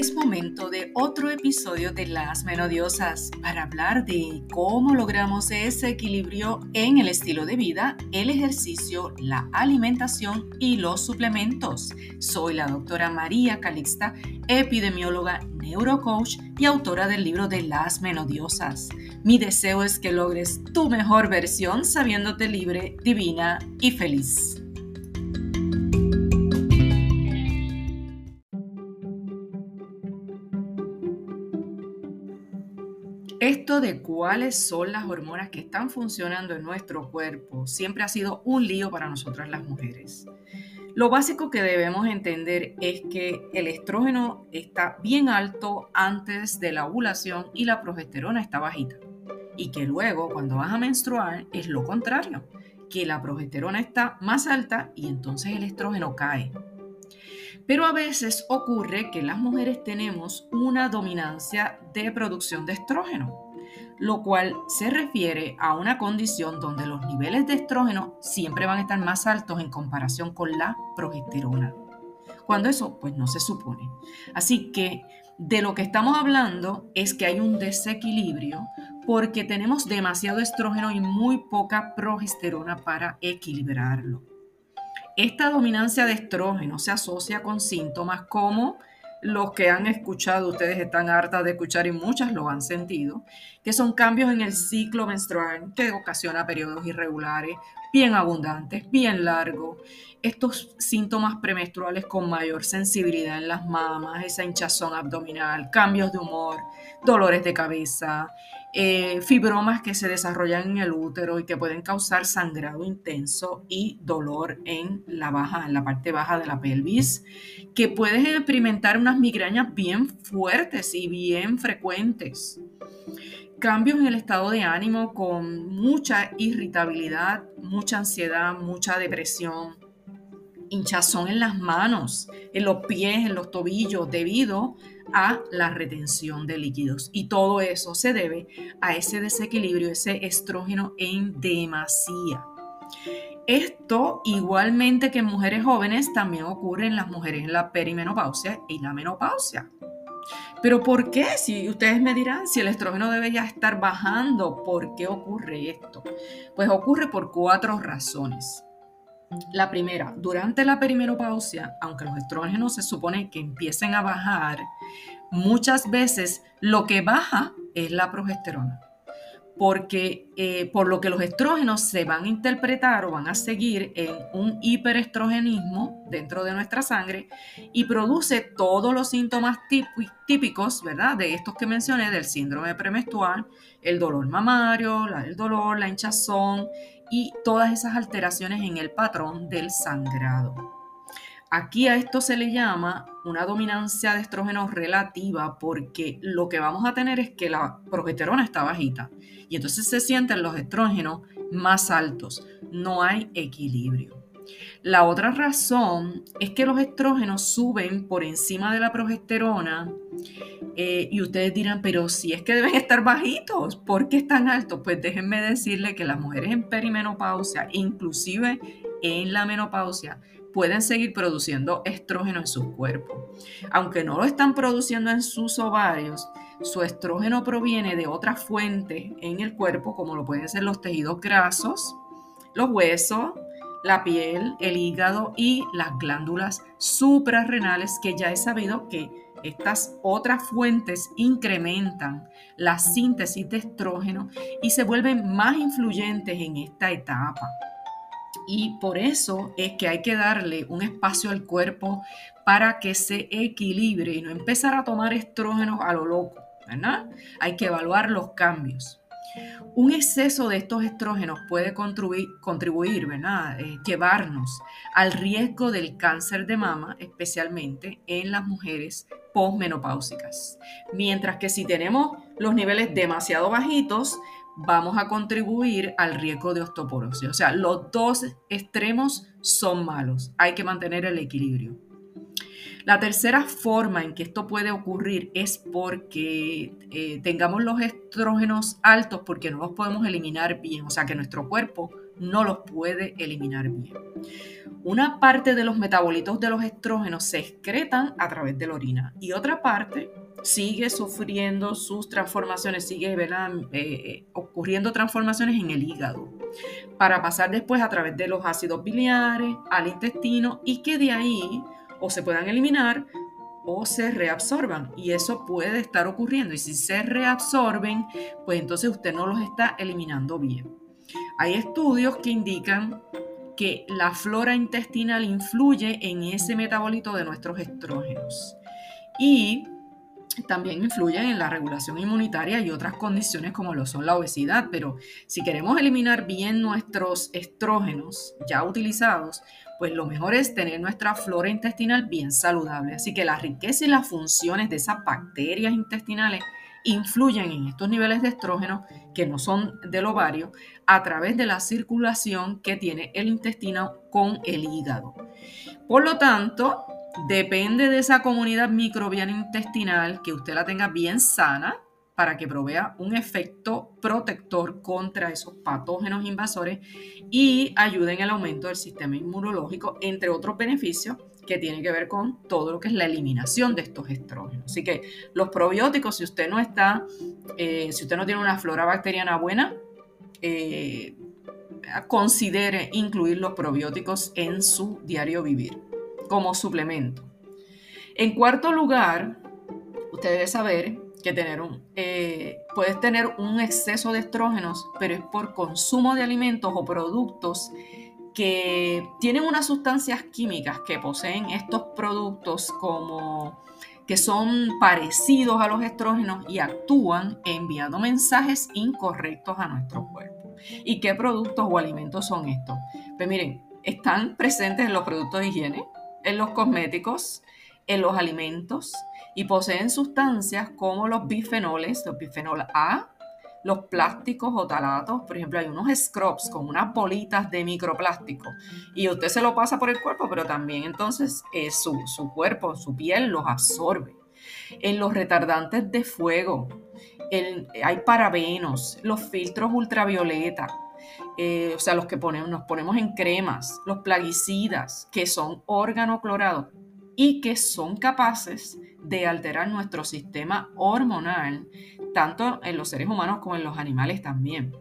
Es momento de otro episodio de Las Menodiosas para hablar de cómo logramos ese equilibrio en el estilo de vida, el ejercicio, la alimentación y los suplementos. Soy la doctora María Calixta, epidemióloga, neurocoach y autora del libro de Las Menodiosas. Mi deseo es que logres tu mejor versión sabiéndote libre, divina y feliz. De cuáles son las hormonas que están funcionando en nuestro cuerpo siempre ha sido un lío para nosotras las mujeres. Lo básico que debemos entender es que el estrógeno está bien alto antes de la ovulación y la progesterona está bajita. Y que luego, cuando vas a menstruar, es lo contrario, que la progesterona está más alta y entonces el estrógeno cae. Pero a veces ocurre que las mujeres tenemos una dominancia de producción de estrógeno, lo cual se refiere a una condición donde los niveles de estrógeno siempre van a estar más altos en comparación con la progesterona. Cuando eso pues no se supone. Así que de lo que estamos hablando es que hay un desequilibrio porque tenemos demasiado estrógeno y muy poca progesterona para equilibrarlo. Esta dominancia de estrógeno se asocia con síntomas como los que han escuchado, ustedes están hartas de escuchar y muchas lo han sentido, que son cambios en el ciclo menstrual que ocasiona periodos irregulares, bien abundantes, bien largos. Estos síntomas premenstruales con mayor sensibilidad en las mamas, esa hinchazón abdominal, cambios de humor, dolores de cabeza, eh, fibromas que se desarrollan en el útero y que pueden causar sangrado intenso y dolor en la baja, en la parte baja de la pelvis, que puedes experimentar unas migrañas bien fuertes y bien frecuentes. Cambios en el estado de ánimo con mucha irritabilidad, mucha ansiedad, mucha depresión, hinchazón en las manos, en los pies, en los tobillos, debido a la retención de líquidos. Y todo eso se debe a ese desequilibrio, ese estrógeno en demasía. Esto, igualmente que en mujeres jóvenes, también ocurre en las mujeres en la perimenopausia y la menopausia. Pero ¿por qué? Si ustedes me dirán, si el estrógeno debe ya estar bajando, ¿por qué ocurre esto? Pues ocurre por cuatro razones. La primera, durante la perimenopausia, aunque los estrógenos se supone que empiecen a bajar, muchas veces lo que baja es la progesterona. Porque eh, por lo que los estrógenos se van a interpretar o van a seguir en un hiperestrogenismo dentro de nuestra sangre y produce todos los síntomas típicos, ¿verdad? De estos que mencioné, del síndrome premenstrual, el dolor mamario, el dolor, la hinchazón y todas esas alteraciones en el patrón del sangrado. Aquí a esto se le llama una dominancia de estrógeno relativa porque lo que vamos a tener es que la progesterona está bajita y entonces se sienten los estrógenos más altos. No hay equilibrio. La otra razón es que los estrógenos suben por encima de la progesterona eh, y ustedes dirán, pero si es que deben estar bajitos, ¿por qué están altos? Pues déjenme decirle que las mujeres en perimenopausia, inclusive en la menopausia, pueden seguir produciendo estrógeno en su cuerpo. Aunque no lo están produciendo en sus ovarios, su estrógeno proviene de otras fuentes en el cuerpo, como lo pueden ser los tejidos grasos, los huesos, la piel, el hígado y las glándulas suprarrenales, que ya he sabido que estas otras fuentes incrementan la síntesis de estrógeno y se vuelven más influyentes en esta etapa. Y por eso es que hay que darle un espacio al cuerpo para que se equilibre y no empezar a tomar estrógenos a lo loco, ¿verdad? Hay que evaluar los cambios. Un exceso de estos estrógenos puede contribuir, ¿verdad? Eh, llevarnos al riesgo del cáncer de mama, especialmente en las mujeres postmenopáusicas. Mientras que si tenemos los niveles demasiado bajitos, vamos a contribuir al riesgo de osteoporosis. O sea, los dos extremos son malos. Hay que mantener el equilibrio. La tercera forma en que esto puede ocurrir es porque eh, tengamos los estrógenos altos porque no los podemos eliminar bien, o sea que nuestro cuerpo no los puede eliminar bien. Una parte de los metabolitos de los estrógenos se excretan a través de la orina y otra parte sigue sufriendo sus transformaciones, sigue eh, ocurriendo transformaciones en el hígado, para pasar después a través de los ácidos biliares al intestino y que de ahí o se puedan eliminar o se reabsorban. Y eso puede estar ocurriendo. Y si se reabsorben, pues entonces usted no los está eliminando bien. Hay estudios que indican que la flora intestinal influye en ese metabolito de nuestros estrógenos. Y también influyen en la regulación inmunitaria y otras condiciones como lo son la obesidad, pero si queremos eliminar bien nuestros estrógenos ya utilizados, pues lo mejor es tener nuestra flora intestinal bien saludable. Así que la riqueza y las funciones de esas bacterias intestinales influyen en estos niveles de estrógeno que no son del ovario a través de la circulación que tiene el intestino con el hígado. Por lo tanto, Depende de esa comunidad microbiana intestinal que usted la tenga bien sana para que provea un efecto protector contra esos patógenos invasores y ayude en el aumento del sistema inmunológico, entre otros beneficios que tienen que ver con todo lo que es la eliminación de estos estrógenos. Así que los probióticos, si usted no está, eh, si usted no tiene una flora bacteriana buena, eh, considere incluir los probióticos en su diario vivir como suplemento. En cuarto lugar, usted debe saber que tener un, eh, puedes tener un exceso de estrógenos, pero es por consumo de alimentos o productos que tienen unas sustancias químicas que poseen estos productos como que son parecidos a los estrógenos y actúan enviando mensajes incorrectos a nuestro cuerpo. ¿Y qué productos o alimentos son estos? Pues miren, están presentes en los productos de higiene, en los cosméticos, en los alimentos y poseen sustancias como los bifenoles, los bifenol A, los plásticos o talatos. Por ejemplo, hay unos scrubs con unas bolitas de microplástico y usted se lo pasa por el cuerpo, pero también entonces eh, su, su, cuerpo, su piel los absorbe. En los retardantes de fuego hay parabenos, los filtros ultravioleta, eh, o sea, los que ponemos, nos ponemos en cremas, los plaguicidas, que son órgano clorado y que son capaces de alterar nuestro sistema hormonal, tanto en los seres humanos como en los animales también.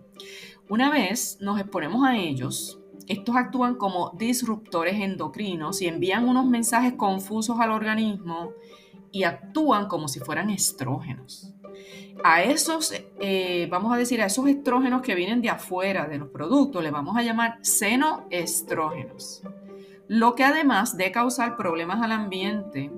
Una vez nos exponemos a ellos, estos actúan como disruptores endocrinos y envían unos mensajes confusos al organismo y actúan como si fueran estrógenos a esos, eh, vamos a decir, a esos estrógenos que vienen de afuera de los productos, le vamos a llamar senoestrógenos. Lo que además de causar problemas al ambiente,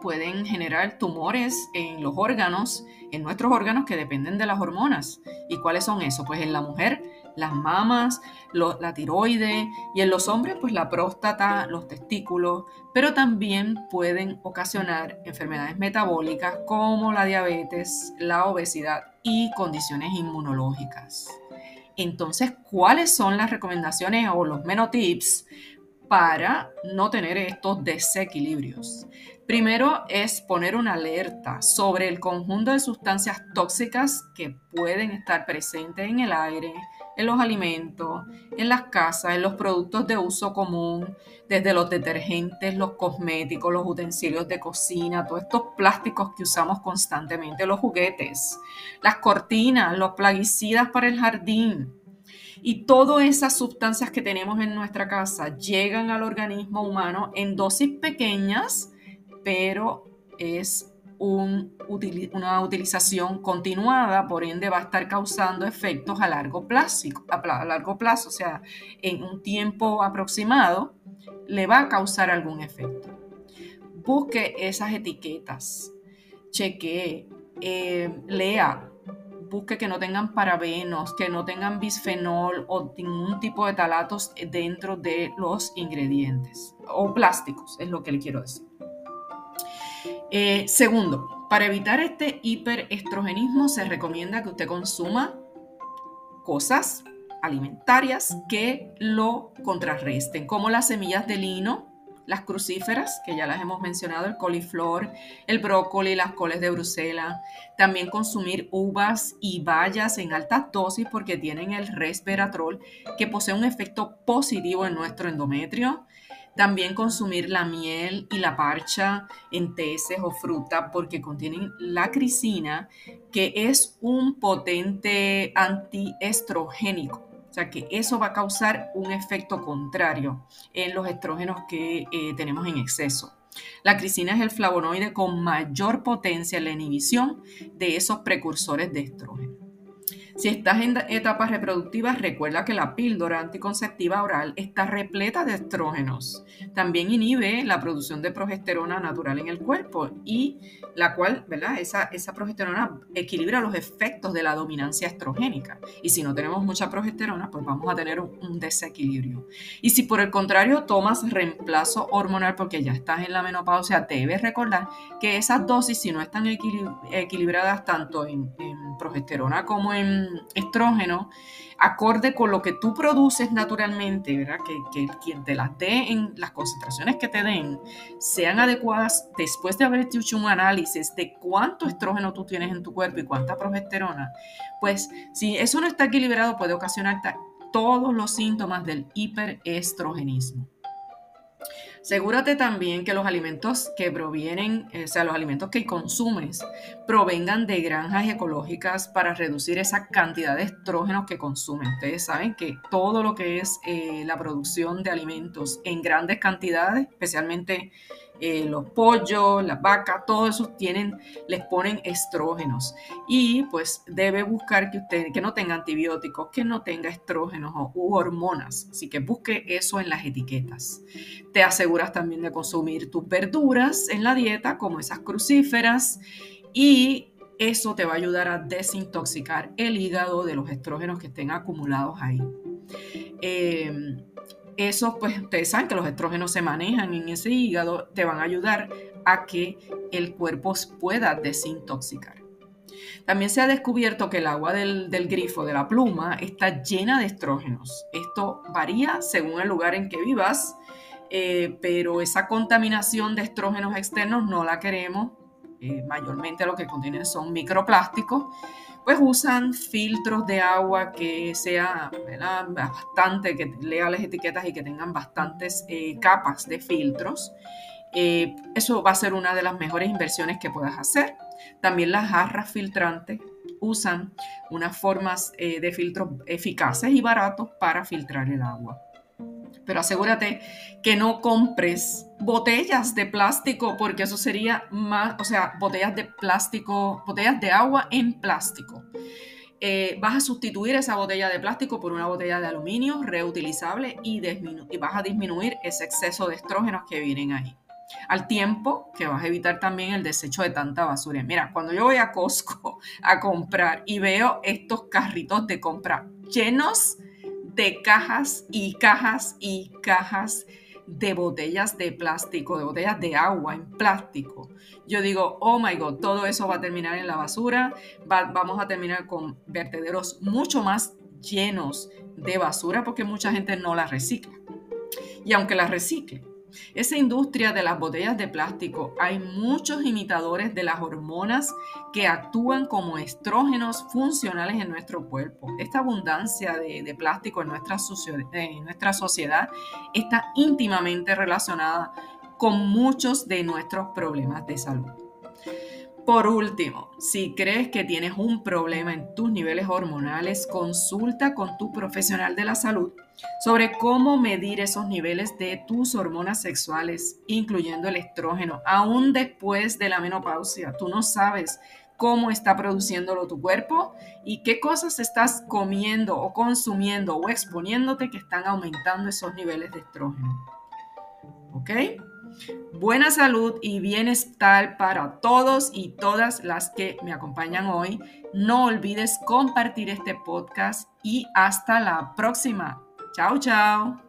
pueden generar tumores en los órganos, en nuestros órganos que dependen de las hormonas. ¿Y cuáles son esos? Pues en la mujer las mamas, la tiroide y en los hombres pues la próstata, los testículos, pero también pueden ocasionar enfermedades metabólicas como la diabetes, la obesidad y condiciones inmunológicas. Entonces, ¿cuáles son las recomendaciones o los menotips para no tener estos desequilibrios? Primero es poner una alerta sobre el conjunto de sustancias tóxicas que pueden estar presentes en el aire, en los alimentos, en las casas, en los productos de uso común, desde los detergentes, los cosméticos, los utensilios de cocina, todos estos plásticos que usamos constantemente, los juguetes, las cortinas, los plaguicidas para el jardín. Y todas esas sustancias que tenemos en nuestra casa llegan al organismo humano en dosis pequeñas, pero es una utilización continuada, por ende va a estar causando efectos a largo plazo, a largo plazo, o sea, en un tiempo aproximado, le va a causar algún efecto. Busque esas etiquetas, chequee, eh, lea, busque que no tengan parabenos, que no tengan bisfenol o ningún tipo de talatos dentro de los ingredientes o plásticos, es lo que le quiero decir. Eh, segundo, para evitar este hiperestrogenismo se recomienda que usted consuma cosas alimentarias que lo contrarresten, como las semillas de lino, las crucíferas, que ya las hemos mencionado, el coliflor, el brócoli, las coles de Bruselas. También consumir uvas y bayas en altas dosis porque tienen el resveratrol, que posee un efecto positivo en nuestro endometrio. También consumir la miel y la parcha en teces o fruta porque contienen la crisina, que es un potente antiestrogénico o sea que eso va a causar un efecto contrario en los estrógenos que eh, tenemos en exceso. La crisina es el flavonoide con mayor potencia en la inhibición de esos precursores de estrógeno. Si estás en etapas reproductivas, recuerda que la píldora anticonceptiva oral está repleta de estrógenos. También inhibe la producción de progesterona natural en el cuerpo y la cual, ¿verdad? Esa, esa progesterona equilibra los efectos de la dominancia estrogénica. Y si no tenemos mucha progesterona, pues vamos a tener un, desequilibrio. Y si por el contrario tomas reemplazo hormonal porque ya estás en la menopausia, debes recordar que esas dosis, si no están equilibradas tanto en progesterona como en estrógeno, acorde con lo que tú produces naturalmente, ¿verdad? Que, que quien te las dé en las concentraciones que te den sean adecuadas después de haber hecho un análisis de cuánto estrógeno tú tienes en tu cuerpo y cuánta progesterona, pues si eso no está equilibrado puede ocasionar todos los síntomas del hiperestrogenismo. Asegúrate también que los alimentos que provienen, eh, o sea, los alimentos que consumes, provengan de granjas ecológicas para reducir esa cantidad de estrógenos que consumen. Ustedes saben que todo lo que es eh, la producción de alimentos en grandes cantidades, especialmente eh, los pollos, las vacas, todos esos tienen, les ponen estrógenos. Y pues debe buscar que usted que no tenga antibióticos, que no tenga estrógenos u hormonas. Así que busque eso en las etiquetas. Te aseguras también de consumir tus verduras en la dieta, como esas crucíferas, y eso te va a ayudar a desintoxicar el hígado de los estrógenos que estén acumulados ahí. Eh, eso, pues ustedes saben que los estrógenos se manejan en ese hígado, te van a ayudar a que el cuerpo pueda desintoxicar. También se ha descubierto que el agua del, grifo de la pluma está llena de estrógenos. Esto varía según el lugar en que vivas, eh, pero esa contaminación de estrógenos externos no la queremos. Eh, mayormente lo que contienen son microplásticos pues usan filtros de agua que sea bastante, que lea las etiquetas y que tengan bastantes eh, capas de filtros. Eh, eso va a ser una de las mejores inversiones que puedas hacer. También las jarras filtrantes usan unas formas eh, de filtros eficaces y baratos para filtrar el agua pero asegúrate que no compres botellas de plástico porque eso sería más, o sea, botellas de plástico, botellas de agua en plástico. Eh, vas a sustituir esa botella de plástico por una botella de aluminio reutilizable y, y vas a disminuir ese exceso de estrógenos que vienen ahí. Al tiempo que vas a evitar también el desecho de tanta basura. Mira, cuando yo voy a Costco a comprar y veo estos carritos de compra llenos de cajas y cajas y cajas de botellas de plástico, de botellas de agua en plástico. Yo digo, oh my god, todo eso va a terminar en la basura, vamos a terminar con vertederos mucho más llenos de basura porque mucha gente no la recicla. Y aunque la recicle, esa industria de las botellas de plástico, hay muchos imitadores de las hormonas que actúan como estrógenos funcionales en nuestro cuerpo. Esta abundancia de, plástico en nuestra, sociedad está íntimamente relacionada con muchos de nuestros problemas de salud. Por último, si crees que tienes un problema en tus niveles hormonales, consulta con tu profesional de la salud sobre cómo medir esos niveles de tus hormonas sexuales, incluyendo el estrógeno, aún después de la menopausia. Tú no sabes cómo está produciéndolo tu cuerpo y qué cosas estás comiendo o consumiendo o exponiéndote que están aumentando esos niveles de estrógeno. ¿Ok? Buena salud y bienestar para todos y todas las que me acompañan hoy. No olvides compartir este podcast y hasta la próxima. Chao, chao.